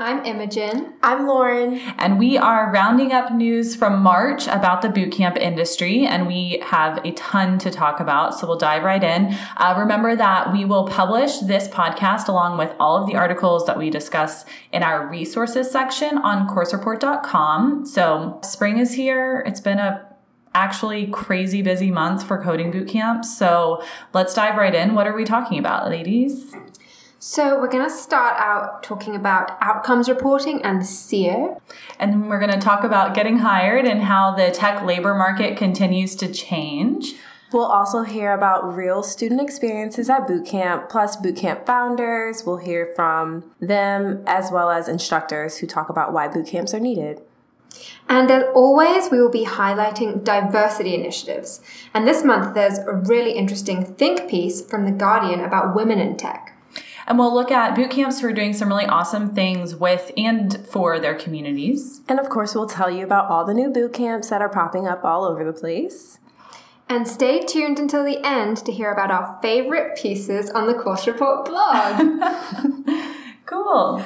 I'm Imogen. I'm Lauren. And we are rounding up news from March about the bootcamp industry, and we have a ton to talk about, so we'll dive right in. Uh, remember that we will publish this podcast along with all of the articles that we discuss in our resources section on coursereport.com. So spring is here. It's been a actually crazy busy month for coding bootcamp. So let's dive right in. What are we talking about, ladies? So, we're going to start out talking about outcomes reporting and CIRR. And then we're going to talk about getting hired and how the tech labor market continues to change. We'll also hear about real student experiences at bootcamp, plus bootcamp founders. We'll hear from them as well as instructors who talk about why bootcamps are needed. And as always, we will be highlighting diversity initiatives. And this month, there's a really interesting think piece from The Guardian about women in tech. And we'll look at boot camps who are doing some really awesome things with and for their communities. And of course, we'll tell you about all the new boot camps that are popping up all over the place. And stay tuned until the end to hear about our favorite pieces on the Course Report blog. cool.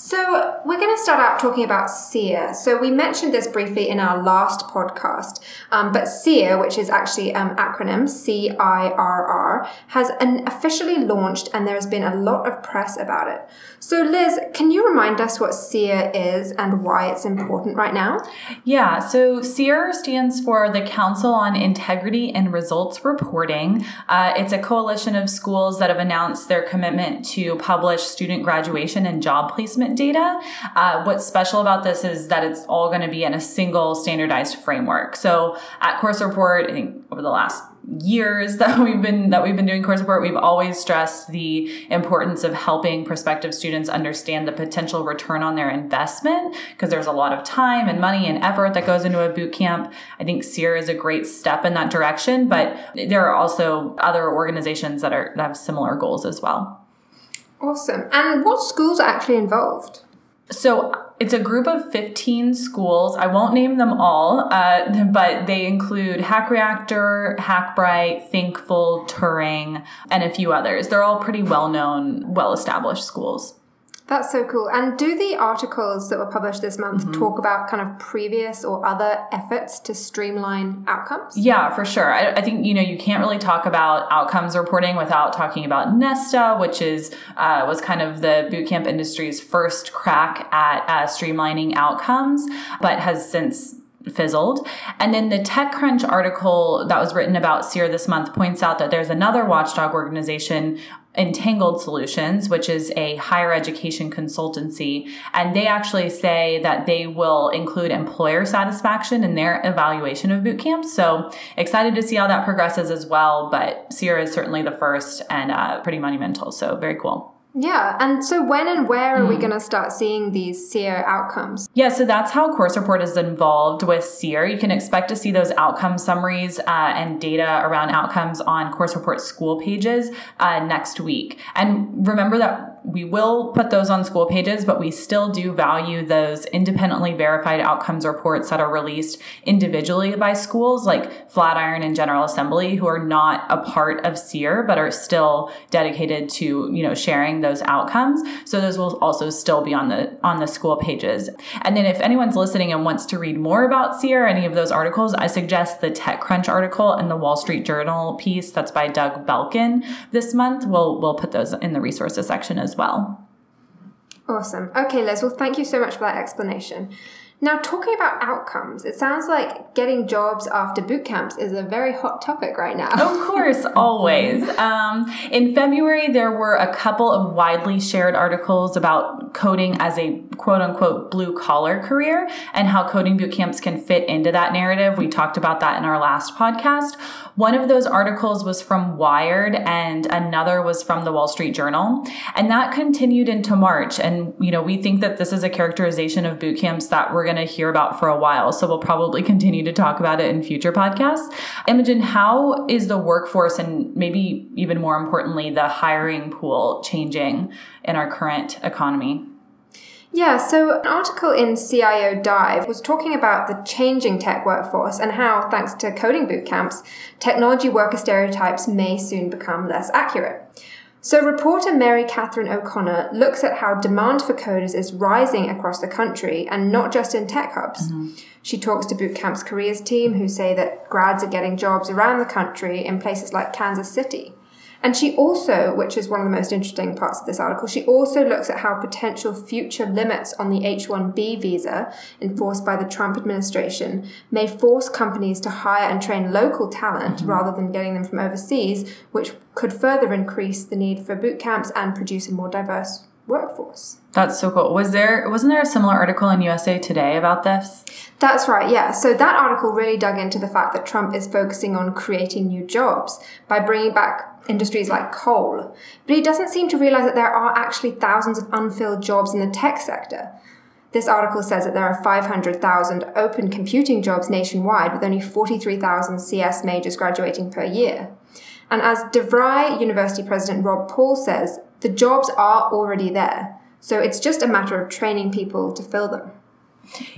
So, we're going to start out talking about CIRR. So, we mentioned this briefly in our last podcast, um, but CIRR, which is actually um, acronym C I R R, has an officially launched and there's been a lot of press about it. So, Liz, can you remind us what CIRR is and why it's important right now? Yeah, so CIRR stands for the Council on Integrity and Results Reporting. Uh, it's a coalition of schools that have announced their commitment to publish student graduation and job placement data. Uh, what's special about this is that it's all going to be in a single standardized framework. So at Course Report, I think over the last years that we've been that we've been doing course report we've always stressed the importance of helping prospective students understand the potential return on their investment because there's a lot of time and money and effort that goes into a boot camp i think CIRR is a great step in that direction but there are also other organizations that are that have similar goals as well Awesome. And what schools are actually involved? So it's a group of 15 schools. I won't name them all, uh, but they include Hack Reactor, Hackbright, Thinkful, Turing, and a few others. They're all pretty well known, well established schools. That's so cool. And do the articles that were published this month mm-hmm. talk about kind of previous or other efforts to streamline outcomes? Yeah, for sure. I, I think you know you can't really talk about outcomes reporting without talking about Nesta, which is uh, was kind of the bootcamp industry's first crack at uh, streamlining outcomes, but has since fizzled. And then the TechCrunch article that was written about CIRR this month points out that there's another watchdog organization Entangled Solutions, which is a higher education consultancy. And they actually say that they will include employer satisfaction in their evaluation of boot camps. So excited to see how that progresses as well. But Sierra is certainly the first and uh, pretty monumental. So very cool. Yeah, and so when and where are mm. we hmm. going to start seeing these CIRR outcomes? Yeah, so that's how Course Report is involved with CIRR. You can expect to see those outcome summaries uh, and data around outcomes on Course Report school pages uh, next week. And remember that we will put those on school pages, but we still do value those independently verified outcomes reports that are released individually by schools like Flatiron and General Assembly, who are not a part of CIRR, but are still dedicated to, you know, sharing those outcomes. So those will also still be on the on the school pages. And then if anyone's listening and wants to read more about CIRR, any of those articles, I suggest the TechCrunch article and the Wall Street Journal piece that's by Doug Belkin this month. We'll we'll put those in the resources section as well. Awesome. Okay, Liz. Well, thank you so much for that explanation. Now, talking about outcomes, it sounds like getting jobs after boot camps is a very hot topic right now. of course, always. Um, in February, there were a couple of widely shared articles about coding as a quote unquote blue collar career and how coding boot camps can fit into that narrative. We talked about that in our last podcast. One of those articles was from Wired and another was from the Wall Street Journal. And that continued into March. And, you know, we think that this is a characterization of boot camps that we're going to hear about for a while. So we'll probably continue to talk about it in future podcasts. Imogen, how is the workforce and maybe even more importantly, the hiring pool changing in our current economy? Yeah, so an article in CIO Dive was talking about the changing tech workforce and how, thanks to coding boot camps, technology worker stereotypes may soon become less accurate. So, reporter Mary Catherine O'Connor looks at how demand for coders is rising across the country and not just in tech hubs. Mm-hmm. She talks to Bootcamp's careers team who say that grads are getting jobs around the country in places like Kansas City. And she also, which is one of the most interesting parts of this article, she also looks at how potential future limits on the H 1B visa enforced by the Trump administration may force companies to hire and train local talent mm-hmm. rather than getting them from overseas, which could further increase the need for boot camps and produce a more diverse workforce. That's so cool. Was there wasn't there a similar article in USA Today about this? That's right. Yeah. So that article really dug into the fact that Trump is focusing on creating new jobs by bringing back industries like coal. But he doesn't seem to realize that there are actually thousands of unfilled jobs in the tech sector. This article says that there are 500,000 open computing jobs nationwide with only 43,000 CS majors graduating per year. And as DeVry University President Rob Paul says, the jobs are already there. So it's just a matter of training people to fill them.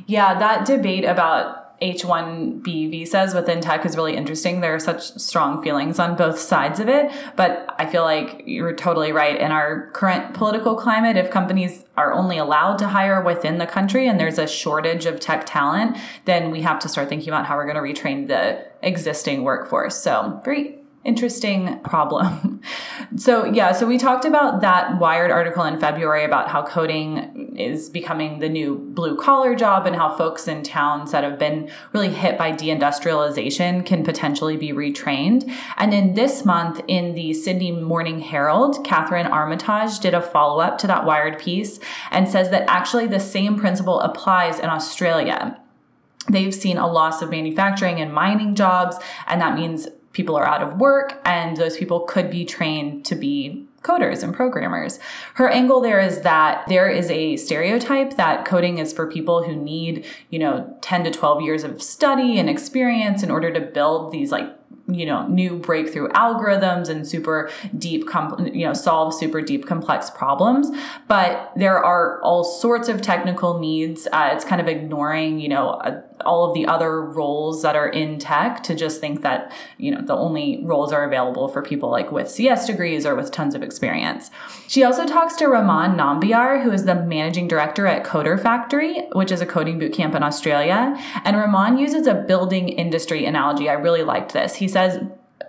Yeah, that debate about H 1B visas within tech is really interesting. There are such strong feelings on both sides of it. But I feel like you're totally right. In our current political climate, if companies are only allowed to hire within the country and there's a shortage of tech talent, then we have to start thinking about how we're going to retrain the existing workforce. So, very interesting problem. so, yeah, so we talked about that Wired article in February about how coding is becoming the new blue collar job and how folks in towns that have been really hit by deindustrialization can potentially be retrained. And then this month in the Sydney Morning Herald, Catherine Armitage did a follow up to that Wired piece and says that actually the same principle applies in Australia they've seen a loss of manufacturing and mining jobs, and that means people are out of work and those people could be trained to be coders and programmers. Her angle there is that there is a stereotype that coding is for people who need, you know, 10 to 12 years of study and experience in order to build these like you know new breakthrough algorithms and super deep you know solve super deep complex problems but there are all sorts of technical needs uh, it's kind of ignoring you know a, all of the other roles that are in tech to just think that you know the only roles are available for people like with CS degrees or with tons of experience. She also talks to Raman Nambiar, who is the managing director at Coder Factory, which is a coding boot camp in Australia. And Raman uses a building industry analogy. I really liked this. He says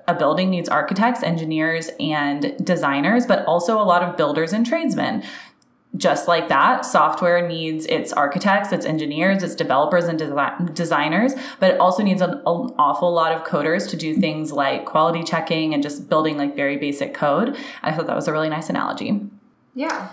a building needs architects, engineers, and designers, but also a lot of builders and tradesmen just like that, software needs its architects, its engineers, its developers, and desi- designers, but it also needs an, an, awful lot of coders to do things like quality checking and just building like very basic code. I thought that was a really nice analogy. Yeah.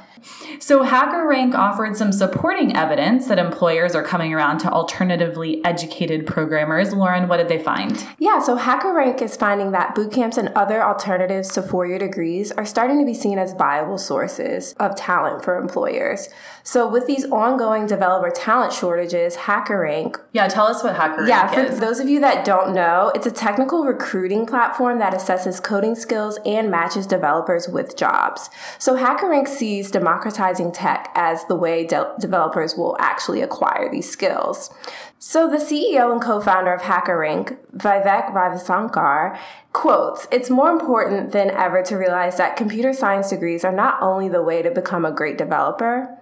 So, HackerRank offered some supporting evidence that employers are coming around to alternatively educated programmers. Lauren, what did they find? Yeah, so HackerRank is finding that boot camps and other alternatives to four year degrees are starting to be seen as viable sources of talent for employers. So, with these ongoing developer talent shortages, HackerRank. Yeah, tell us what HackerRank is. yeah, for is. those of you that don't know, it's a technical recruiting platform that assesses coding skills and matches developers with jobs. So, HackerRank sees democratizing tech as the way de- developers will actually acquire these skills. So the CEO and co-founder of HackerRank, Vivek Ravisankar, quotes, It's more important than ever to realize that computer science degrees are not only the way to become a great developer.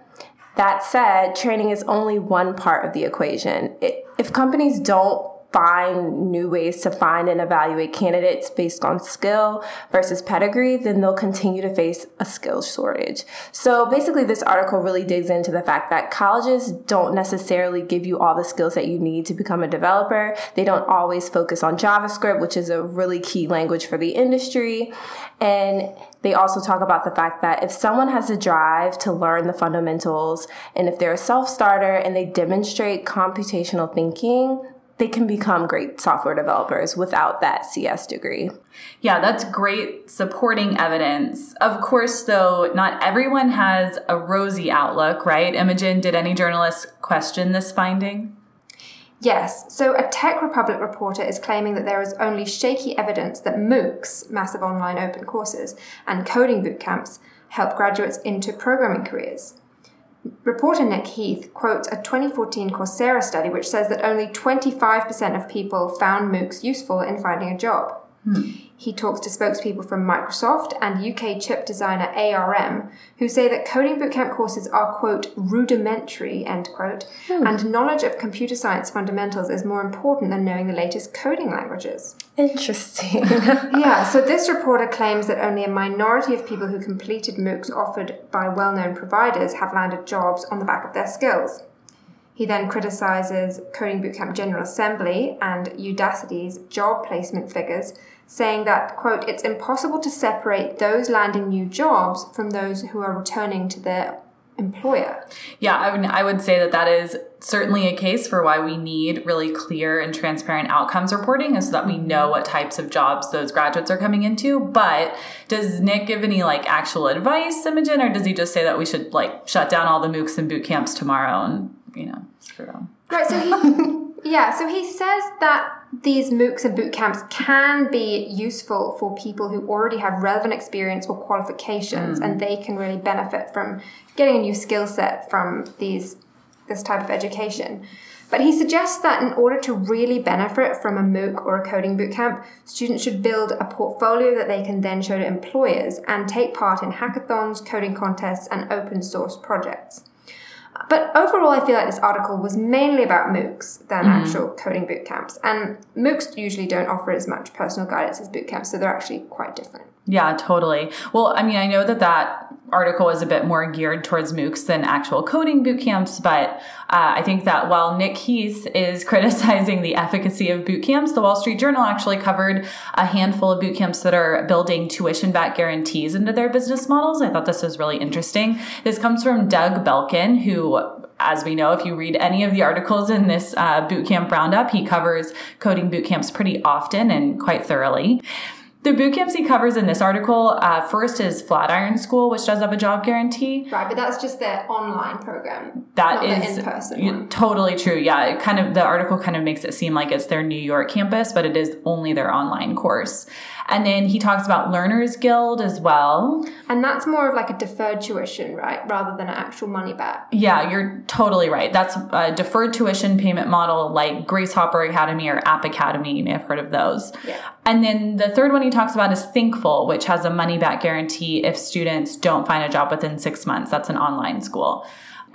That said, training is only one part of the equation. It, if companies don't find new ways to find and evaluate candidates based on skill versus pedigree, then they'll continue to face a skills shortage. So basically, this article really digs into the fact that colleges don't necessarily give you all the skills that you need to become a developer. They don't always focus on JavaScript, which is a really key language for the industry. And they also talk about the fact that if someone has a drive to learn the fundamentals and if they're a self starter and they demonstrate computational thinking, they can become great software developers without that CS degree. Yeah, that's great supporting evidence. Of course, though, not everyone has a rosy outlook, right? Imogen, did any journalists question this finding? Yes, so a Tech Republic reporter is claiming that there is only shaky evidence that MOOCs, massive online open courses, and coding bootcamps help graduates into programming careers. Reporter Nick Heath quotes a 2014 Coursera study which says that only 25% of people found MOOCs useful in finding a job. Hmm. He talks to spokespeople from Microsoft and UK chip designer ARM, who say that coding bootcamp courses are, quote, rudimentary, end quote, hmm. and knowledge of computer science fundamentals is more important than knowing the latest coding languages. Interesting. yeah, so this reporter claims that only a minority of people who completed MOOCs offered by well known providers have landed jobs on the back of their skills. He then criticizes Coding Bootcamp General Assembly and Udacity's job placement figures saying that, quote, it's impossible to separate those landing new jobs from those who are returning to their employer. Yeah, I would, I would say that that is certainly a case for why we need really clear and transparent outcomes reporting is so that we mm-hmm. know what types of jobs those graduates are coming into. But does Nick give any like actual advice, Imogen, or does he just say that we should like shut down all the MOOCs and boot camps tomorrow and, you know, screw them? Right, so he Yeah, so he says that these MOOCs and boot camps can be useful for people who already have relevant experience or qualifications, mm. and they can really benefit from getting a new skill set from these this type of education. But he suggests that in order to really benefit from a MOOC or a coding bootcamp, students should build a portfolio that they can then show to employers and take part in hackathons, coding contests, and open source projects. But overall, I feel like this article was mainly about MOOCs than mm. actual coding bootcamps. And MOOCs usually don't offer as much personal guidance as bootcamps, so they're actually quite different. Yeah, totally. Well, I mean, I know that that article is a bit more geared towards MOOCs than actual coding boot camps, but uh, I think that while Nick Heath is criticizing the efficacy of boot camps, the Wall Street Journal actually covered a handful of boot camps that are building tuition back guarantees into their business models. I thought this was really interesting. This comes from Doug Belkin, who as we know, if you read any of the articles in this uh, bootcamp roundup, he covers coding bootcamps pretty often and quite thoroughly. The boot camps he covers in this article, uh, first is Flatiron School, which does have a job guarantee. Right, but that's just their online program. That is in person. Totally true. Yeah, it kind of the article kind of makes it seem like it's their New York campus, but it is only their online course. And then he talks about Learners Guild as well. And that's more of like a deferred tuition, right? Rather than an actual money back. Yeah, you're totally right. That's a deferred tuition payment model like Grace Hopper Academy or App Academy. You may have heard of those. Yeah. And then the third one he talks about is Thinkful, which has a money back guarantee if students don't find a job within six months. That's an online school.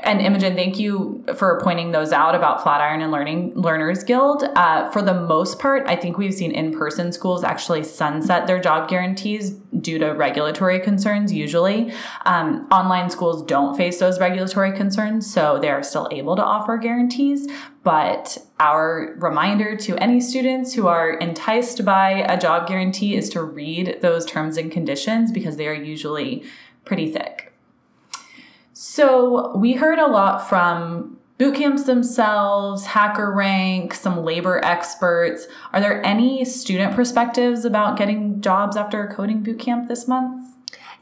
And Imogen, thank you for pointing those out about Flatiron and Learning Learners Guild. Uh, for the most part, I think we've seen in-person schools actually sunset their job guarantees due to regulatory concerns. Usually, um, online schools don't face those regulatory concerns, so they are still able to offer guarantees. But our reminder to any students who are enticed by a job guarantee is to read those terms and conditions because they are usually pretty thick. So we heard a lot from boot camps themselves, HackerRank, some labor experts. Are there any student perspectives about getting jobs after a coding boot camp this month?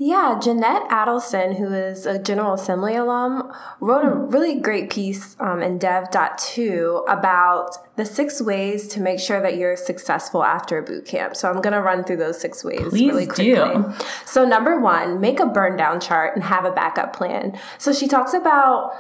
Yeah, Jeanette Adelson, who is a General Assembly alum, wrote a really great piece um, in dev.to about the six ways to make sure that you're successful after a boot camp. So I'm going to run through those six ways Please really quickly. Do. So number one, make a burn down chart and have a backup plan. So she talks about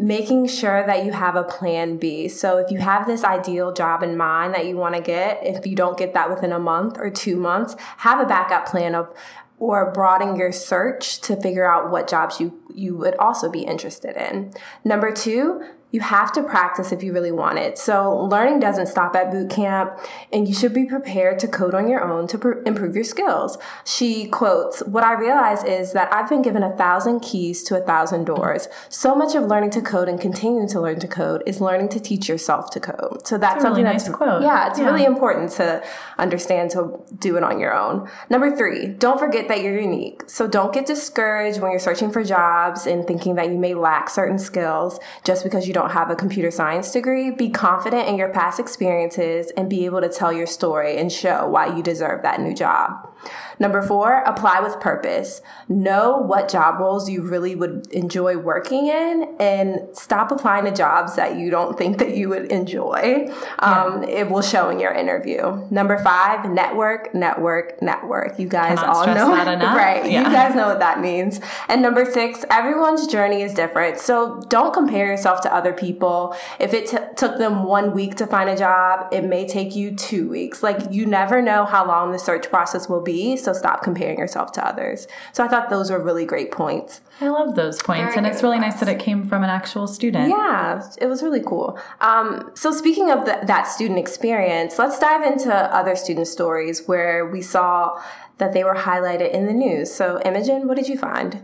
making sure that you have a plan B. So if you have this ideal job in mind that you want to get, if you don't get that within a month or two months, have a backup plan of or broaden your search to figure out what jobs you, you would also be interested in. Number two, You have to practice if you really want it. So, learning doesn't stop at boot camp, and you should be prepared to code on your own to pr- improve your skills. She quotes, What I realize is that I've been given a thousand keys to a thousand doors. So much of learning to code and continuing to learn to code is learning to teach yourself to code. So, that's, That's a really something nice quote. yeah, it's Yeah. really important to understand to do it on your own. Number three, don't forget that you're unique. So, don't get discouraged when you're searching for jobs and thinking that you may lack certain skills just because you don't have a computer science degree. Be confident in your past experiences and be able to tell your story and show why you deserve that new job. Number four, apply with purpose. Know what job roles you really would enjoy working in and stop applying to jobs that you don't think that you would enjoy. Um, It will show in your interview. Number five, network, network, network. You guys Cannot all know that enough. right? Yeah. You guys know what that means. And number six, everyone's journey is different. So don't compare yourself to other people. If it t- took them one week to find a job, it may take you two weeks. Like you never know how long the search process will be. So stop comparing yourself to others. So I thought those were really great points. I love those points, Very and it's really nice that it came from an actual student. Yeah, it was really cool. Um, so speaking of the, that student experience, let's dive into other student stories where we saw that they were highlighted in the news. So Imogen, what did you find?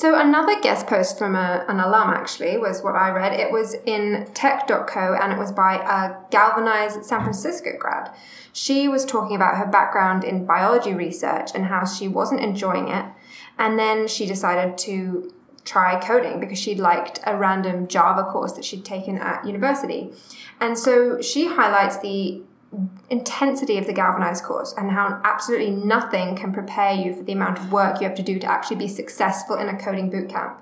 So another guest post from a, an alum actually was what I read. It was in tech.co and it was by a galvanized San Francisco grad. She was talking about her background in biology research and how she wasn't enjoying it. And then she decided to try coding because she liked a random Java course that she'd taken at university. And so she highlights the intensity of the galvanized course and how absolutely nothing can prepare you for the amount of work you have to do to actually be successful in a coding bootcamp.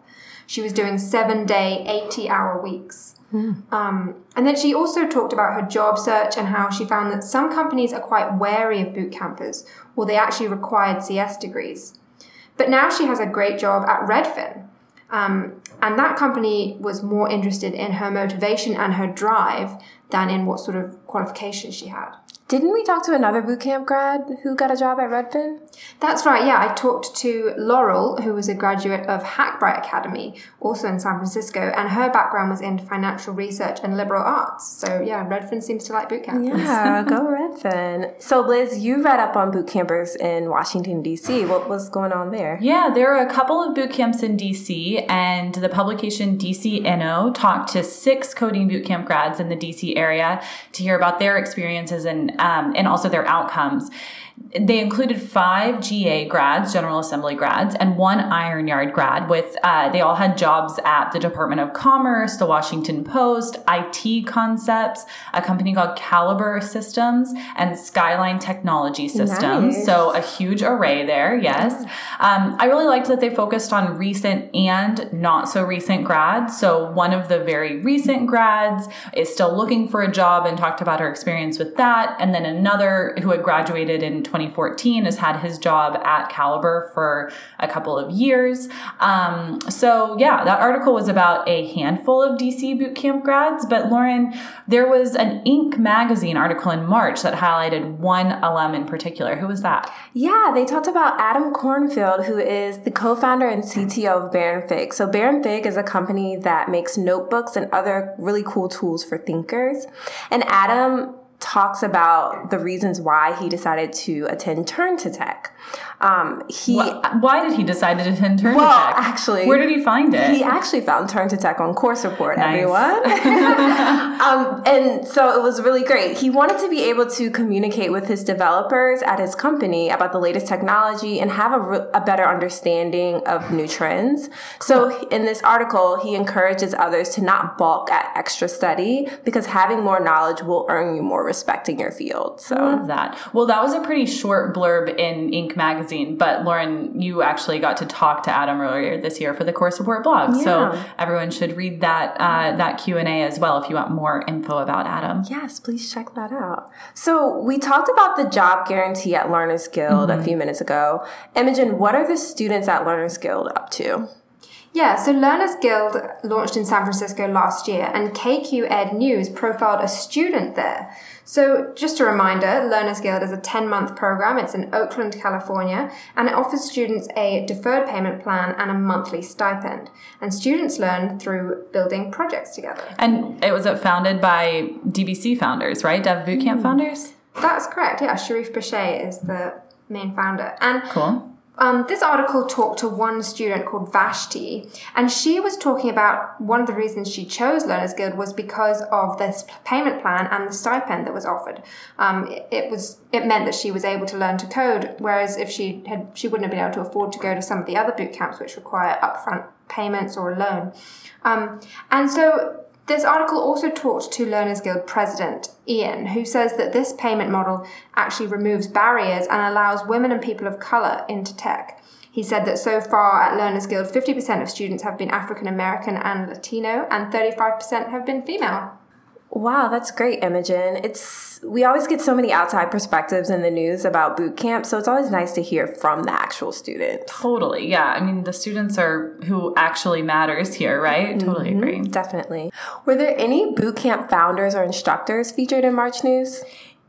She was doing seven day, 80 hour weeks. Um, and then she also talked about her job search and how she found that some companies are quite wary of boot campers or they actually required CS degrees. But now she has a great job at Redfin. Um, and that company was more interested in her motivation and her drive than in what sort of qualifications she had. Didn't we talk to another bootcamp grad who got a job at Redfin? That's right, yeah. I talked to Laurel, who was a graduate of Hackbright Academy, also in San Francisco, and her background was in financial research and liberal arts. So, yeah, Redfin seems to like boot campers. Yeah, go Redfin. So Liz, you read up on boot campers in Washington D.C. What was going on there? Yeah, there are a couple of boot camps in DC, and the publication DC Inno talked to six coding boot camp grads in the DC area to hear about their experiences and um, and also their outcomes. They included five GA grads, General Assembly grads, and one Iron Yard grad. With uh, they all had jobs at the Department of Commerce, the Washington Post, IT Concepts, a company called Caliber Systems, and Skyline Technology Systems. Nice. So a huge array there. Yes, um, I really liked that they focused on recent and not so recent grads. So one of the very recent grads is still looking for a job and talked about her experience with that, and then another who had graduated in 2014 has had his job at Caliber for a couple of years. Um, so yeah, that article was about a handful of DC bootcamp grads, but Lauren, there was an Inc. magazine article in March that highlighted one alum in particular. Who was that? Yeah, they talked about Adam Cornfield, who is the co-founder and CTO of Baron Fig. So Baron Fig is a company that makes notebooks and other really cool tools for thinkers. And Adam talks about the reasons why he decided to attend Turn to Tech. Um, he Wh- Why did he decide to attend Turn Well, to Tech? actually, where did he find it? He actually found Turn to Tech on Course Report, Nice. everyone. um, and so it was really great. He wanted to be able to communicate with his developers at his company about the latest technology and have a, re- a better understanding of new trends. So in this article, he encourages others to not balk at extra study because having more knowledge will earn you more respect in your field. So. love that. Well, that was a pretty short blurb in Inc. magazine, but Lauren, you actually got to talk to Adam earlier this year for the Course Report blog, so everyone should read that uh, that Q and A as well if you want more info about Adam. Yes, please check that out. So, we talked about the job guarantee at Learners Guild a mm-hmm. few minutes ago. Imogen, what are the students at Learners Guild up to? Yeah, so Learners Guild launched in San Francisco last year, and KQED News profiled a student there. So, just a reminder Learners Guild is a 10 month program. It's in Oakland, California, and it offers students a deferred payment plan and a monthly stipend. And students learn through building projects together. And it was founded by DBC founders, right? Dev Bootcamp mm. founders? That's correct, yeah. Shereef Bishay is the main founder. And cool. Um, this article talked to one student called Vashti, and she was talking about one of the reasons she chose Learners Guild was because of this payment plan and the stipend that was offered. Um, it, it, was it meant that she was able to learn to code, whereas if she had she wouldn't have been able to afford to go to some of the other boot camps which require upfront payments or a loan. Um, and so this article also talked to Learners Guild president Ian, who says that this payment model actually removes barriers and allows women and people of colour into tech. He said that so far at Learners Guild, 50% of students have been African American and Latino, and 35% have been female. Wow, that's great, Imogen. It's we always get so many outside perspectives in the news about boot camp, so it's always nice to hear from the actual students. Totally, yeah. I mean, the students are who actually matters here, right? Mm-hmm. Totally agree. Definitely. Were there any boot camp founders or instructors featured in March News?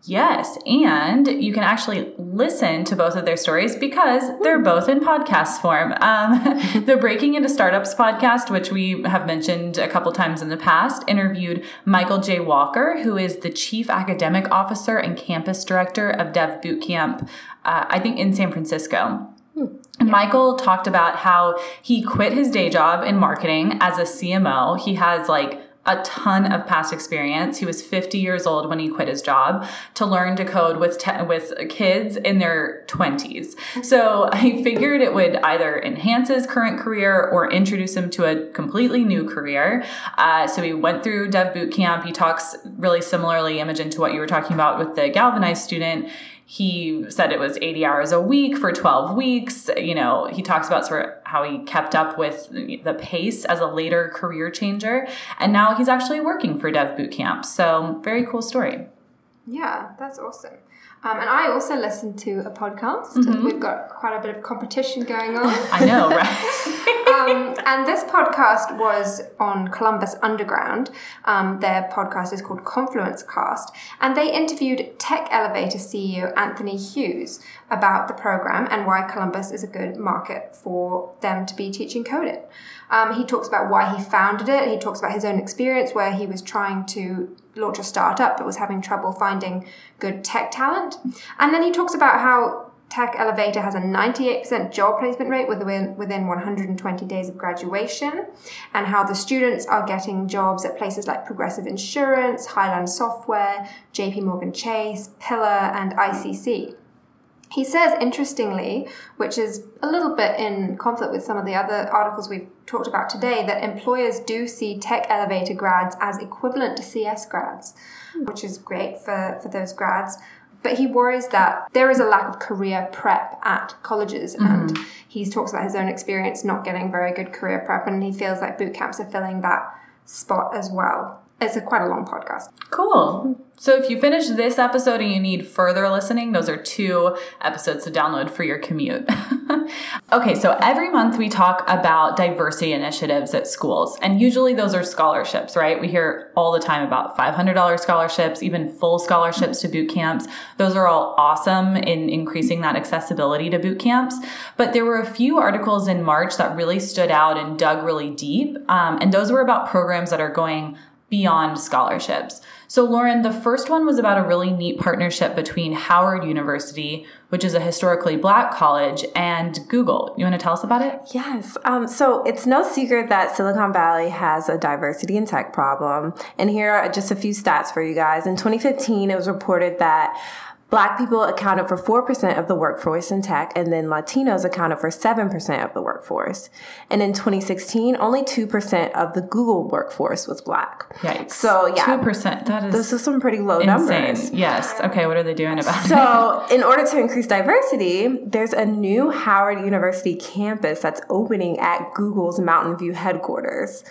Yes, and you can actually listen to both of their stories because they're both in podcast form. Um, the Breaking into Startups podcast, which we have mentioned a couple times in the past, interviewed Michael J. Walker, who is the Chief Academic Officer and Campus Director of Dev Bootcamp, uh, I think in San Francisco. Hmm. Michael talked about how he quit his day job in marketing as a CMO. He has like a ton of past experience. He was 50 years old when he quit his job to learn to code with te- with kids in their 20s. So I figured it would either enhance his current career or introduce him to a completely new career. Uh, so he went through Dev Boot Camp. He talks really similarly, Imogen, to what you were talking about with the galvanized student he said it was 80 hours a week for 12 weeks. You know, he talks about sort of how he kept up with the pace as a later career changer. And now he's actually working for Dev Bootcamp. So, very cool story. Yeah, that's awesome. Um, and I also listen to a podcast. Mm-hmm. We've got quite a bit of competition going on. I know, right? um, and this podcast was on Columbus Underground. Um, their podcast is called Confluence Cast. And they interviewed Tech Elevator CEO Anthony Hughes about the program and why Columbus is a good market for them to be teaching coding. Um, he talks about why he founded it. He talks about his own experience where he was trying to launch a startup but was having trouble finding good tech talent. And then he talks about how Tech Elevator has a 98% job placement rate within, within 120 days of graduation, and how the students are getting jobs at places like Progressive Insurance, Hyland Software, JP Morgan Chase, Pillar, and ICC. He says, interestingly, which is a little bit in conflict with some of the other articles we've talked about today, that employers do see tech elevator grads as equivalent to CS grads, which is great for, for those grads. But he worries that there is a lack of career prep at colleges, mm-hmm. and he talks about his own experience not getting very good career prep, and he feels like boot camps are filling that spot as well. It's a quite a long podcast. Cool. So if you finish this episode and you need further listening, those are two episodes to download for your commute. okay, so every month we talk about diversity initiatives at schools, and usually those are scholarships, right? We hear all the time about $500 scholarships, even full scholarships to boot camps. Those are all awesome in increasing that accessibility to boot camps. But there were a few articles in March that really stood out and dug really deep, um, and those were about programs that are going beyond scholarships. So, Lauren, the first one was about a really neat partnership between Howard University, which is a historically black college, and Google. You want to tell us about it? Yes. Um, so, it's no secret that Silicon Valley has a diversity in tech problem. And here are just a few stats for you guys. In 2015, it was reported that Black people accounted for 4% of the workforce in tech, and then Latinos accounted for 7% of the workforce. And in 2016, only 2% of the Google workforce was black. Yikes. So, yeah. 2%. That is. Those are some pretty low insane. numbers. Yes. Okay, what are they doing about so, it? So, in order to increase diversity, there's a new Howard University campus that's opening at Google's Mountain View headquarters.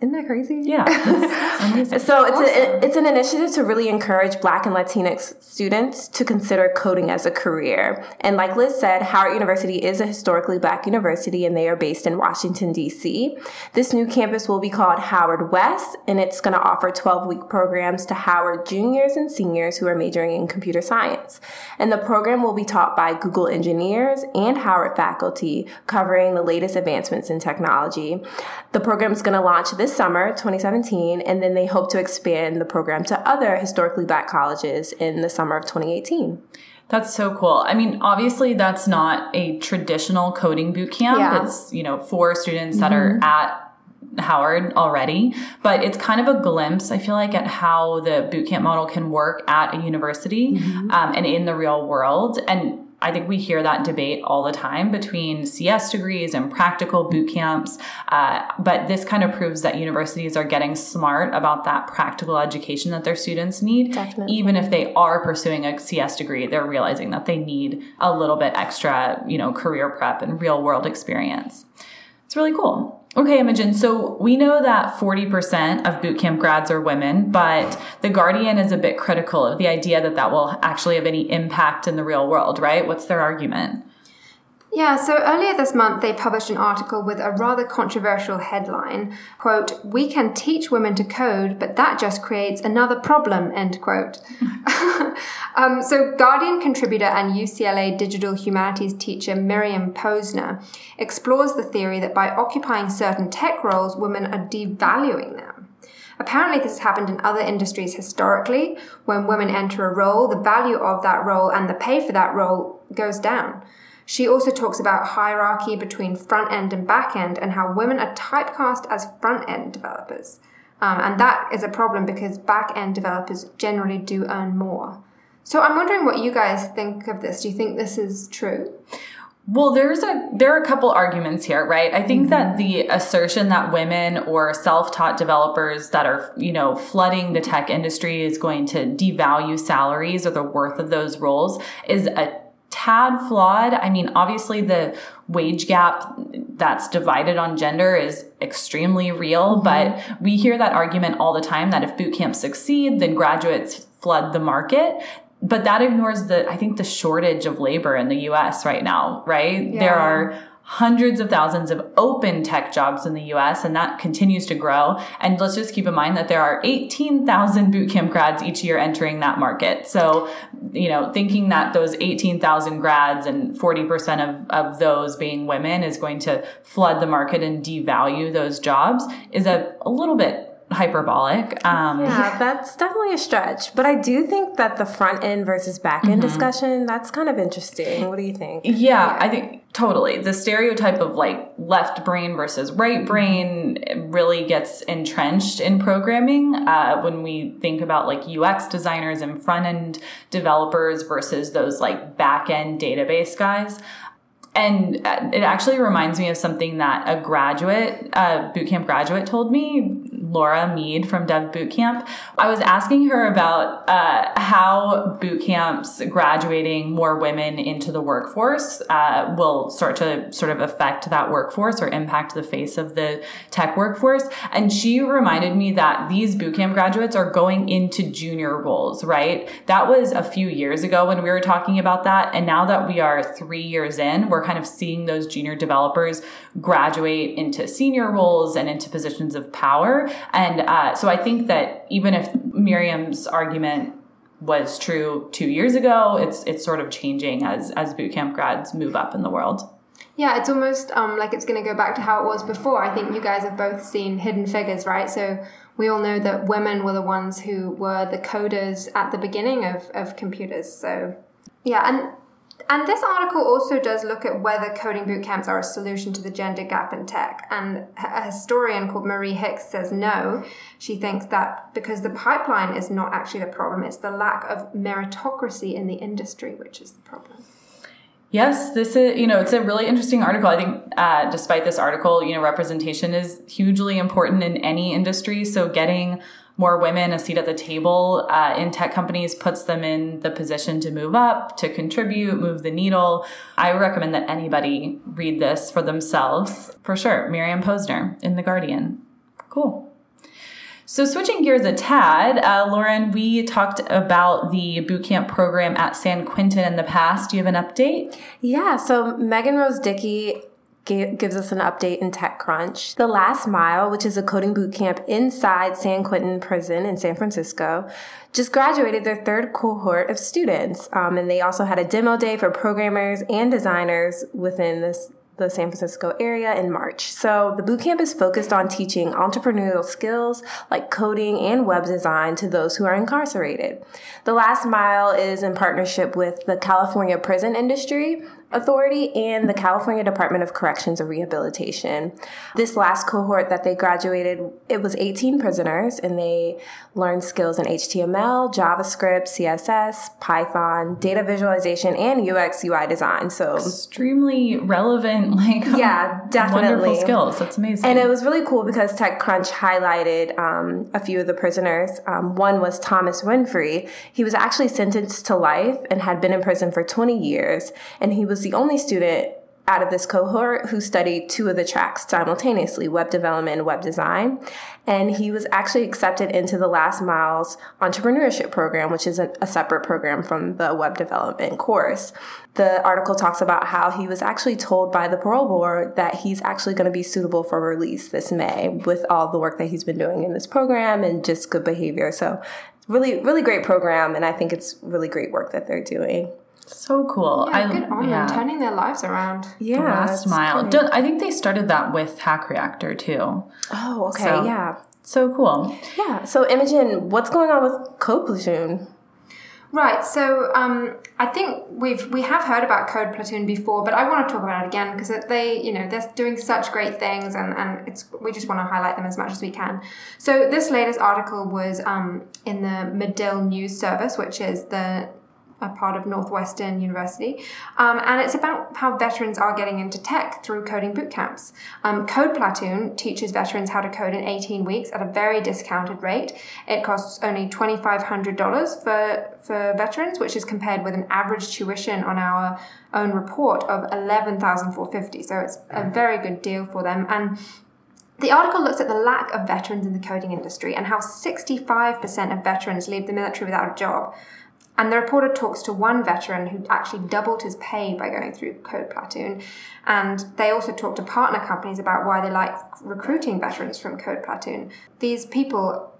Isn't that crazy? Yeah. so it's, a, it's an initiative to really encourage Black and Latinx students to consider coding as a career. And like Liz said, Howard University is a historically Black university and they are based in Washington, D.C. This new campus will be called Howard West and it's going to offer 12 week programs to Howard juniors and seniors who are majoring in computer science. And the program will be taught by Google engineers and Howard faculty covering the latest advancements in technology. The program is going to launch this this summer, 2017, and then they hope to expand the program to other historically black colleges in the summer of 2018. That's so cool. I mean, obviously that's not a traditional coding boot camp. Yeah. It's, you know, for students that mm-hmm. are at Howard already, but it's kind of a glimpse, I feel like, at how the bootcamp model can work at a university mm-hmm. um, and in the real world. And I think we hear that debate all the time between CS degrees and practical boot camps. Uh, but this kind of proves that universities are getting smart about that practical education that their students need. Definitely. Even if they are pursuing a CS degree, they're realizing that they need a little bit extra, you know, career prep and real world experience. It's really cool. Okay, Imogen. So we know that 40% of bootcamp grads are women, but The Guardian is a bit critical of the idea that that will actually have any impact in the real world, right? What's their argument? Yeah, so earlier this month they published an article with a rather controversial headline, quote, "We can teach women to code, but that just creates another problem." End quote. um, so Guardian contributor and UCLA digital humanities teacher Miriam Posner explores the theory that by occupying certain tech roles, women are devaluing them. Apparently, this has happened in other industries historically. When women enter a role, the value of that role and the pay for that role goes down. She also talks about hierarchy between front end and back end and how women are typecast as front end developers. Um, and that is a problem because back end developers generally do earn more. So I'm wondering what you guys think of this. Do you think this is true? Well, there's a there are a couple arguments here, right? I think mm-hmm. that the assertion that women or self-taught developers that are, you know, flooding the tech industry is going to devalue salaries or the worth of those roles is a tad flawed. I mean, obviously, the wage gap that's divided on gender is extremely real, mm-hmm. but we hear that argument all the time that if boot camps succeed, then graduates flood the market. But that ignores the, I think, the shortage of labor in the US right now, right? Yeah. There are hundreds of thousands of open tech jobs in the US, and that continues to grow. And let's just keep in mind that there are 18,000 bootcamp grads each year entering that market. So, you know, thinking that those 18,000 grads and 40% of, of those being women is going to flood the market and devalue those jobs is a, a little bit hyperbolic. Um, yeah, that's definitely a stretch. But I do think that the front end versus back end mm-hmm. discussion, that's kind of interesting. What do you think? Yeah, I think totally. The stereotype of like left brain versus right brain really gets entrenched in programming uh, when we think about like UX designers and front end developers versus those like back end database guys. And uh, it actually reminds me of something that a graduate, a bootcamp graduate told me Laura Mead from Dev Bootcamp. I was asking her about uh, how boot camps graduating more women into the workforce uh, will start to sort of affect that workforce or impact the face of the tech workforce. And she reminded me that these bootcamp graduates are going into junior roles, right? That was a few years ago when we were talking about that. And now that we are three years in, we're kind of seeing those junior developers graduate into senior roles and into positions of power. And uh, so I think that even if Miriam's argument was true two years ago, it's it's sort of changing as as bootcamp grads move up in the world. Yeah, it's almost um, like it's going to go back to how it was before. I think you guys have both seen Hidden Figures, right? So we all know that women were the ones who were the coders at the beginning of, of computers. So yeah, and and this article also does look at whether coding boot camps are a solution to the gender gap in tech. And a historian called Marie Hicks says no. She thinks that because the pipeline is not actually the problem, it's the lack of meritocracy in the industry which is the problem. Yes, this is, you know, it's a really interesting article. I think, uh, despite this article, you know, representation is hugely important in any industry. So getting more women a seat at the table uh, in tech companies puts them in the position to move up, to contribute, move the needle. I recommend that anybody read this for themselves for sure. Miriam Posner in The Guardian. Cool. So, switching gears a tad, uh, Lauren, we talked about the bootcamp program at San Quentin in the past. Do you have an update? Yeah, so Megan Rose Dickey gives us an update in TechCrunch. The Last Mile, which is a coding boot camp inside San Quentin Prison in San Francisco, just graduated their third cohort of students. Um, and they also had a demo day for programmers and designers within this the San Francisco area in March. So the boot camp is focused on teaching entrepreneurial skills like coding and web design to those who are incarcerated. The last mile is in partnership with the California prison industry, Authority and the California Department of Corrections and Rehabilitation. This last cohort that they graduated, it was 18 prisoners and they learned skills in HTML, JavaScript, CSS, Python, data visualization, and UX UI design. So extremely relevant, like yeah, definitely wonderful skills. That's amazing. And it was really cool because TechCrunch highlighted um, a few of the prisoners. Um, one was Thomas Winfrey. He was actually sentenced to life and had been in prison for 20 years, and he was was the only student out of this cohort who studied two of the tracks simultaneously web development and web design. And he was actually accepted into the Last Miles entrepreneurship program, which is a, a, separate program from the web development course. The article talks about how he was actually told by the parole board that he's actually going to be suitable for release this May with all the work that he's been doing in this program and just good behavior. So, really, really great program. And I think it's really great work that they're doing. So cool. Yeah, I, good on yeah. them, turning their lives around. Yeah. The last mile. I think they started that with Hack Reactor too. Oh, okay. So, yeah. So cool. Yeah. So, Imogen, what's going on with Code Platoon? Right. So, um, I think we've we have heard about Code Platoon before, but I want to talk about it again because they, you know, they're doing such great things, and and it's we just want to highlight them as much as we can. So, this latest article was um, in the Medill News Service, which is the a part of Northwestern University, um, and it's about how veterans are getting into tech through coding boot camps. Um, code Platoon teaches veterans how to code in 18 weeks at a very discounted rate. It costs only $2,500 for, for veterans, which is compared with an average tuition on our own report of $11,450. So it's a very good deal for them. And the article looks at the lack of veterans in the coding industry and how 65% of veterans leave the military without a job. And the reporter talks to one veteran who actually doubled his pay by going through Code Platoon. And they also talk to partner companies about why they like recruiting veterans from Code Platoon. These people,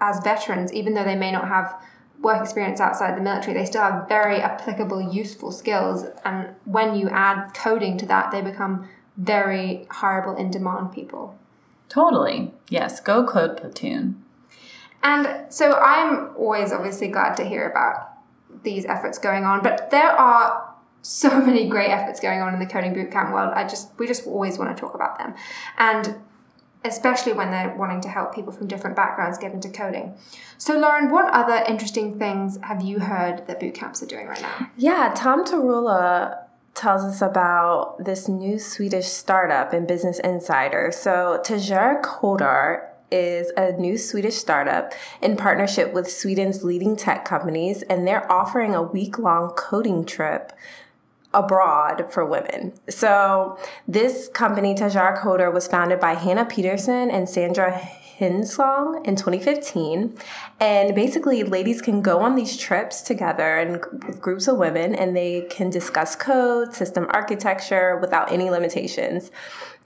as veterans, even though they may not have work experience outside the military, they still have very applicable, useful skills. And when you add coding to that, they become very hireable, in demand people. Totally. Yes, go Code Platoon. And so I'm always obviously glad to hear about these efforts going on. But there are so many great efforts going on in the coding bootcamp world. I just we just always want to talk about them, and especially when they're wanting to help people from different backgrounds get into coding. So, Lauren, what other interesting things have you heard that bootcamps are doing right now? Yeah, Tom Tarula tells us about this new Swedish startup in Business Insider. So, Tjejer Kodar is a new Swedish startup in partnership with Sweden's leading tech companies, and they're offering a week long coding trip abroad for women. So, this company, Tjejer Kodar, was founded by Hannah Peterson and Sandra Hinsong in 2015. And basically, ladies can go on these trips together and with groups of women, and they can discuss code, system architecture without any limitations.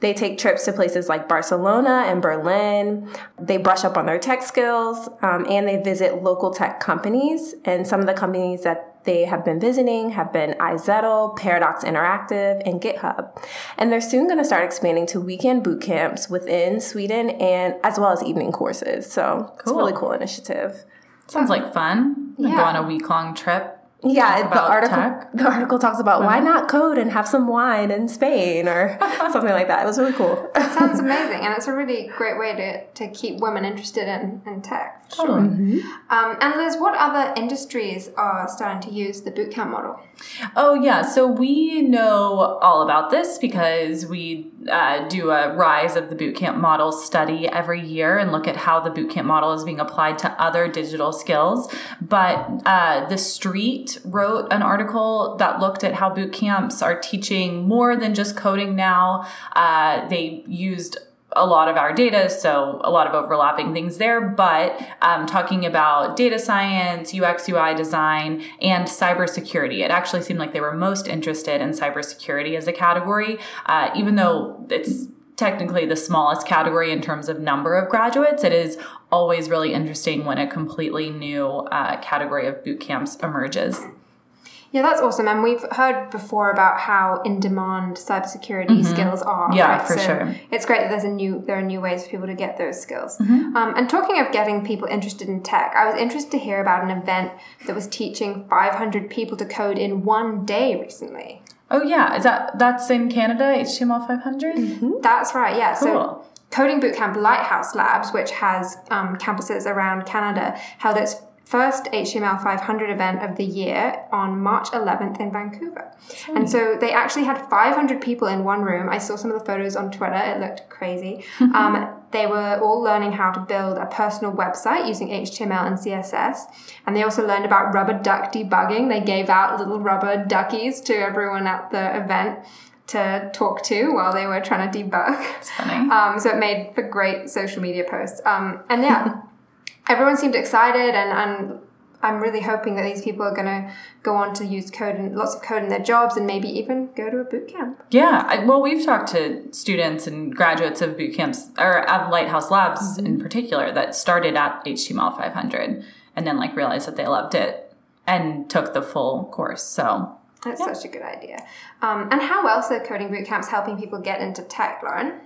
They take trips to places like Barcelona and Berlin. They brush up on their tech skills um, and they visit local tech companies. And some of the companies that they have been visiting have been iZettle, Paradox Interactive, and GitHub. And they're soon going to start expanding to weekend boot camps within Sweden and as well as evening courses. So cool. it's a really cool initiative. Sounds like fun. Yeah. Go on a week long trip. Yeah, the article tech. the article talks about why not code and have some wine in Spain or something like that. It was really cool. it sounds amazing, and it's a really great way to, to keep women interested in, in tech. Totally. Mm-hmm. Um, and Liz, what other industries are starting to use the bootcamp model? Oh yeah, so we know all about this because we uh, do a rise of the bootcamp model study every year and look at how the bootcamp model is being applied to other digital skills. But uh, the Street wrote an article that looked at how boot camps are teaching more than just coding now. Uh, they used a lot of our data, so a lot of overlapping things there. But um, talking about data science, UX, UI design, and cybersecurity, it actually seemed like they were most interested in cybersecurity as a category, uh, even though it's technically the smallest category in terms of number of graduates. It is always really interesting when a completely new uh, category of boot camps emerges. Yeah, that's awesome. And we've heard before about how in demand cybersecurity mm-hmm. skills are. Yeah, right? for so sure. It's great that there's a new there are new ways for people to get those skills. Mm-hmm. Um, and talking of getting people interested in tech, I was interested to hear about an event that was teaching 500 people to code in one day recently. Oh yeah, is that that's in Canada? HTML 500. Mm-hmm. That's right. Yeah. Cool. So. Coding Bootcamp Lighthouse Labs, which has um, campuses around Canada, held its first HTML 500 event of the year on March 11th in Vancouver. And so they actually had 500 people in one room. I saw some of the photos on Twitter, it looked crazy. um, they were all learning how to build a personal website using HTML and CSS. And they also learned about rubber duck debugging. They gave out little rubber duckies to everyone at the event to talk to while they were trying to debug. It's funny. Um, so it made for great social media posts. Um, and yeah, everyone seemed excited and, and I'm really hoping that these people are going to go on to use code and lots of code in their jobs and maybe even go to a boot camp. Yeah, I, well, we've talked to students and graduates of boot camps or of Lighthouse Labs mm-hmm. in particular that started at HTML 500 and then like realized that they loved it and took the full course. So that's yeah. such a good idea. Um, and how else are coding boot camps helping people get into tech, Lauren?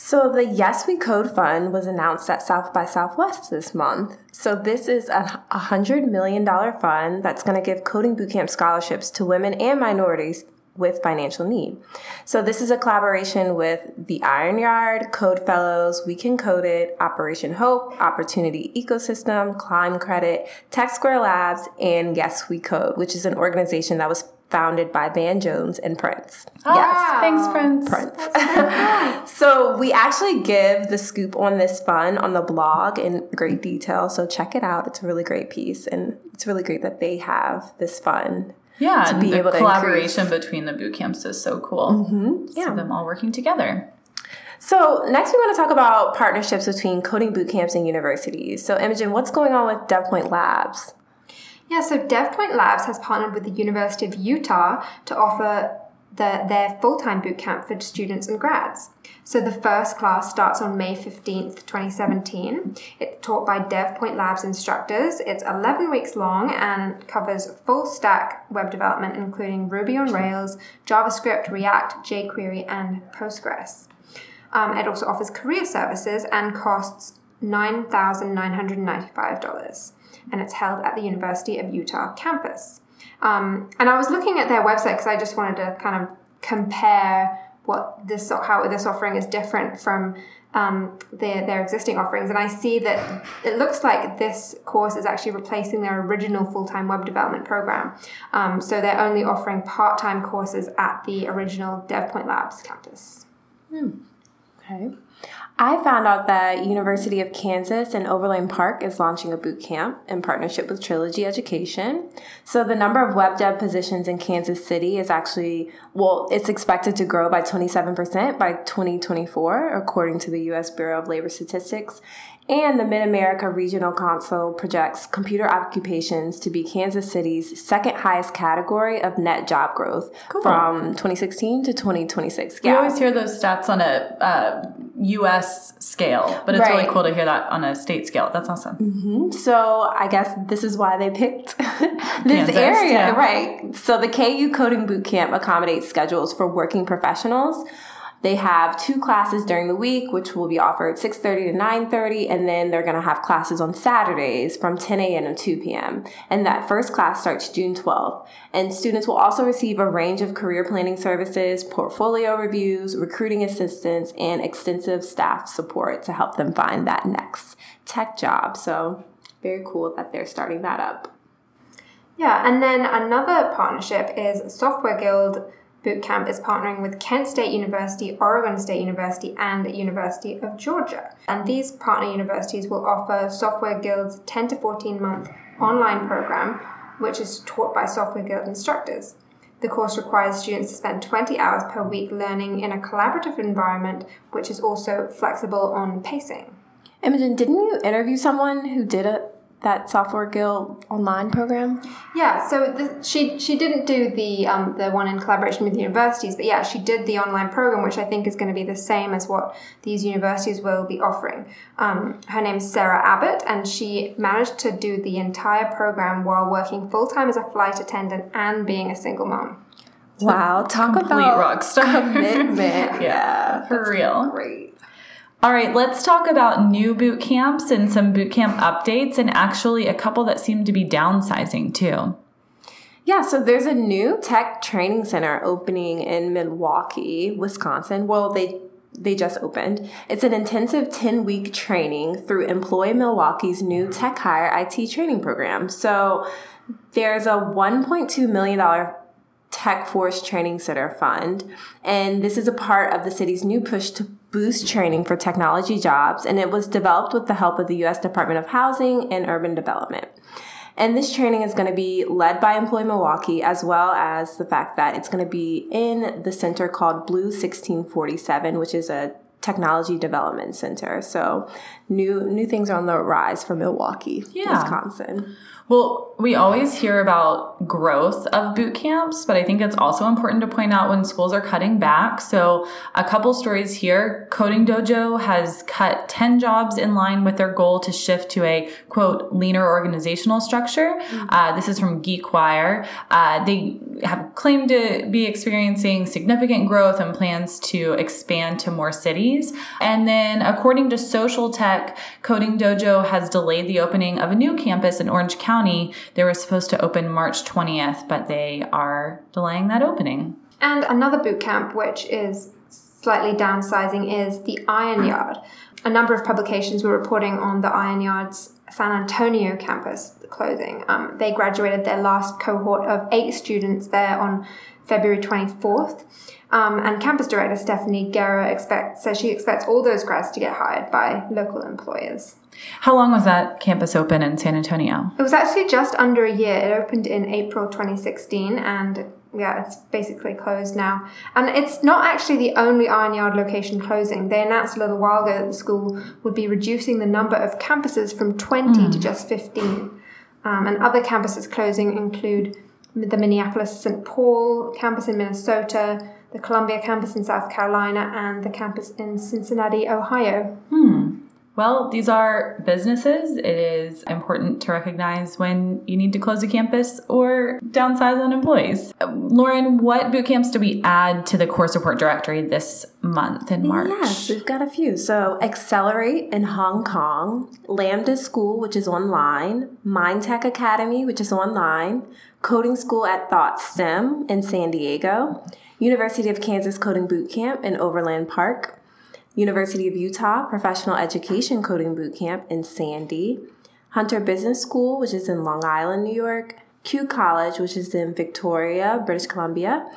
So the Yes We Code Fund was announced at South by Southwest this month. So this is a $100 million fund that's going to give coding bootcamp scholarships to women and minorities with financial need. So this is a collaboration with the Iron Yard, Code Fellows, We Can Code It, Operation Hope, Opportunity Ecosystem, Climb Credit, Tech Square Labs, and Yes We Code, which is an organization that was founded by Van Jones and Prince. Oh, yes. Thanks, Prince. Prince. so we actually give the scoop on this fun on the blog in great detail. So check it out. It's a really great piece. And it's really great that they have this fun. Yeah, to be able to collaboration increase. between the boot camps is so cool. Mm-hmm. Yeah. So them all working together. So next we want to talk about partnerships between coding boot camps and universities. So Imogen, what's going on with DevPoint Labs? Yeah, so DevPoint Labs has partnered with the University of Utah to offer the, their full time bootcamp for students and grads. So the first class starts on May 15th, 2017. It's taught by DevPoint Labs instructors. It's 11 weeks long and covers full stack web development, including Ruby on Rails, JavaScript, React, jQuery, and Postgres. Um, it also offers career services and costs $9,995 and it's held at the University of Utah campus. Um, and I was looking at their website because I just wanted to kind of compare what this how this offering is different from um, their their existing offerings, and I see that it looks like this course is actually replacing their original full time web development program. Um, so they're only offering part time courses at the original DevPoint Labs campus. Hmm. Okay. I found out that University of Kansas and Overland Park is launching a boot camp in partnership with Trilogy Education. So the number of web dev positions in Kansas City is actually well, it's expected to grow by 27% by 2024 according to the US Bureau of Labor Statistics. And the Mid America Regional Council projects computer occupations to be Kansas City's second highest category of net job growth cool. from 2016 to 2026. Yeah. We always hear those stats on a uh, U.S. scale, but it's right. really cool to hear that on a state scale. That's awesome. Mm-hmm. So I guess this is why they picked this Kansas, area, yeah. right? So the KU Coding Bootcamp accommodates schedules for working professionals they have two classes during the week, which will be offered 6.30 to 9.30, and then they're going to have classes on Saturdays from 10 a.m. to 2 p.m. And that first class starts June 12th. And students will also receive a range of career planning services, portfolio reviews, recruiting assistance, and extensive staff support to help them find that next tech job. So very cool that they're starting that up. Yeah, and then another partnership is Software Guild Bootcamp is partnering with Kent State University, Oregon State University, and University of Georgia. And these partner universities will offer Software Guild's 10 to 14 month online program, which is taught by Software Guild instructors. The course requires students to spend 20 hours per week learning in a collaborative environment, which is also flexible on pacing. Imogen, didn't you interview someone who did a, that Software Guild online program? Yeah, so the, she she didn't do the um, the one in collaboration with universities, but yeah, she did the online program, which I think is going to be the same as what these universities will be offering. Um, her is Sarah Abbott, and she managed to do the entire program while working full time as a flight attendant and being a single mom. Wow, talk Complete about rock star. commitment. Yeah, for real. Great. All right, let's talk about new boot camps and some boot camp updates, and actually a couple that seem to be downsizing too. Yeah, so there's a new tech training center opening in Milwaukee, Wisconsin. Well, they they just opened. It's an intensive 10 week training through Employ Milwaukee's new Tech Hire IT training program. So there's a $1.2 million Tech Force Training Center Fund, and this is a part of the city's new push to boost training for technology jobs, and it was developed with the help of the U.S. Department of Housing and Urban Development. And this training is going to be led by Employ Milwaukee, as well as the fact that it's going to be in the center called Blue 1647, which is a technology development center. So new new things are on the rise for Milwaukee, Yeah. Wisconsin. Well, we always hear about growth of boot camps, but I think it's also important to point out when schools are cutting back. So, a couple stories here. Coding Dojo has cut 10 jobs in line with their goal to shift to a quote leaner organizational structure. Uh, this is from GeekWire. Uh, they have claimed to be experiencing significant growth and plans to expand to more cities. And then, according to SoCalTech, Coding Dojo has delayed the opening of a new campus in Orange County. They were supposed to open March 20th, but they are delaying that opening. And another boot camp, which is slightly downsizing, is the Iron Yard. A number of publications were reporting on the Iron Yard's San Antonio campus closing. Um, they graduated their last cohort of eight students there on February 24th. Um, and campus director Stephanie Guerra expect, says she expects all those grads to get hired by local employers. How long was that campus open in San Antonio? It was actually just under a year. It opened in April 2016 and yeah, it's basically closed now. And it's not actually the only Iron Yard location closing. They announced a little while ago that the school would be reducing the number of campuses from 20 to just 15. Um, and other campuses closing include the Minneapolis St. Paul campus in Minnesota, the Columbia campus in South Carolina, and the campus in Cincinnati, Ohio. Well, these are businesses. It is important to recognize when you need to close a campus or downsize on employees. Lauren, what boot camps do we add to the course report directory this month in March? Yes, we've got a few. So, Accelerate in Hong Kong, Lambda School, which is online, MindTech Academy, which is online, Coding School at Thought STEM in San Diego, University of Kansas Coding Boot Camp in Overland Park, University of Utah Professional Education Coding Boot Camp in Sandy, Hunter Business School, which is in Long Island, New York, Q College, which is in Victoria, British Columbia,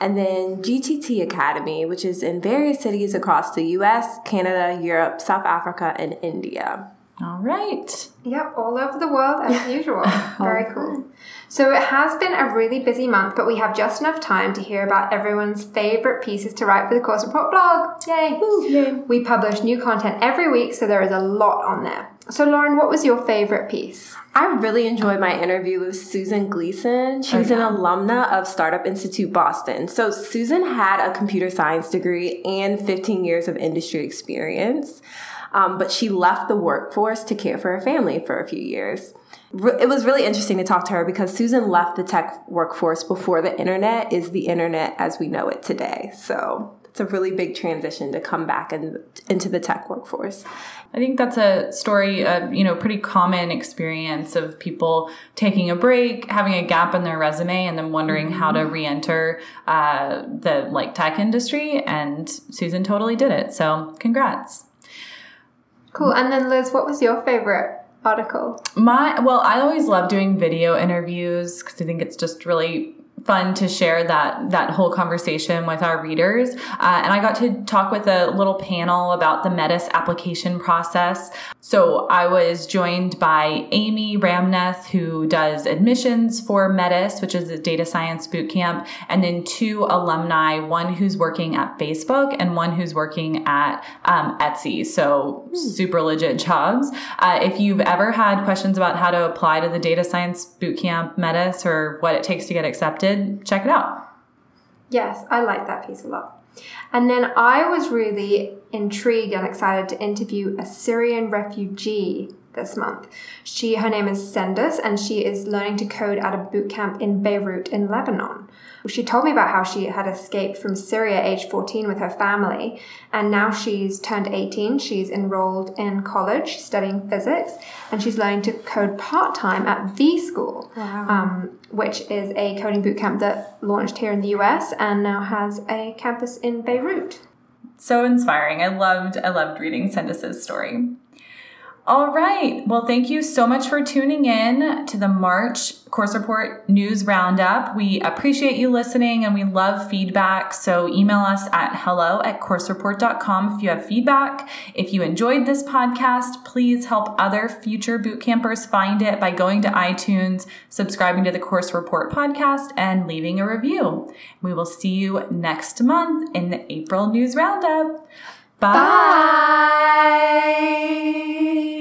and then GTT Academy, which is in various cities across the US, Canada, Europe, South Africa, and India. All right. Yep, all over the world as usual. Very cool. So it has been a really busy month, but we have just enough time to hear about everyone's favorite pieces to write for the Course Report blog. Yay! We publish new content every week, so there is a lot on there. So, Lauren, what was your favorite piece? I really enjoyed my interview with Susan Gleason. She's an oh, alumna of Startup Institute Boston. So, Susan had a computer science degree and 15 years of industry experience, um, but she left the workforce to care for her family for a few years. Re- It was really interesting to talk to her because Susan left the tech workforce before the internet is the internet as we know it today. So, it's a really big transition to come back in, into the tech workforce. I think that's a story, a you know, pretty common experience of people taking a break, having a gap in their resume, and then wondering how to re-enter uh, the like tech industry. And Susan totally did it. So, congrats. Cool. And then, Liz, what was your favorite article? My well, I always love doing video interviews because I think it's just really fun to share that that whole conversation with our readers. Uh, and I got to talk with a little panel about the METIS application process. So I was joined by Amy Ramneth, who does admissions for METIS, which is a data science boot camp, and then two alumni, one who's working at Facebook and one who's working at um, Etsy. So super legit jobs. Uh, if you've ever had questions about how to apply to the data science boot camp METIS or what it takes to get accepted, check it out. Yes, I like that piece a lot. And then I was really intrigued and excited to interview a Syrian refugee this month. She her name is Sendus and she is learning to code at a boot camp in Beirut in Lebanon. She told me about how she had escaped from Syria at age 14 with her family and now she's turned 18. She's enrolled in college studying physics and she's learning to code part-time at V School, Wow. um, which is a coding boot camp that launched here in the US and now has a campus in Beirut. So inspiring. I loved I loved reading Sendus's story. All right. Well, thank you so much for tuning in to the March Course Report News Roundup. We appreciate you listening and we love feedback. So email us at hello at coursereport.com if you have feedback. If you enjoyed this podcast, please help other future boot campers find it by going to iTunes, subscribing to the Course Report podcast, and leaving a review. We will see you next month in the April News Roundup. Bye. Bye.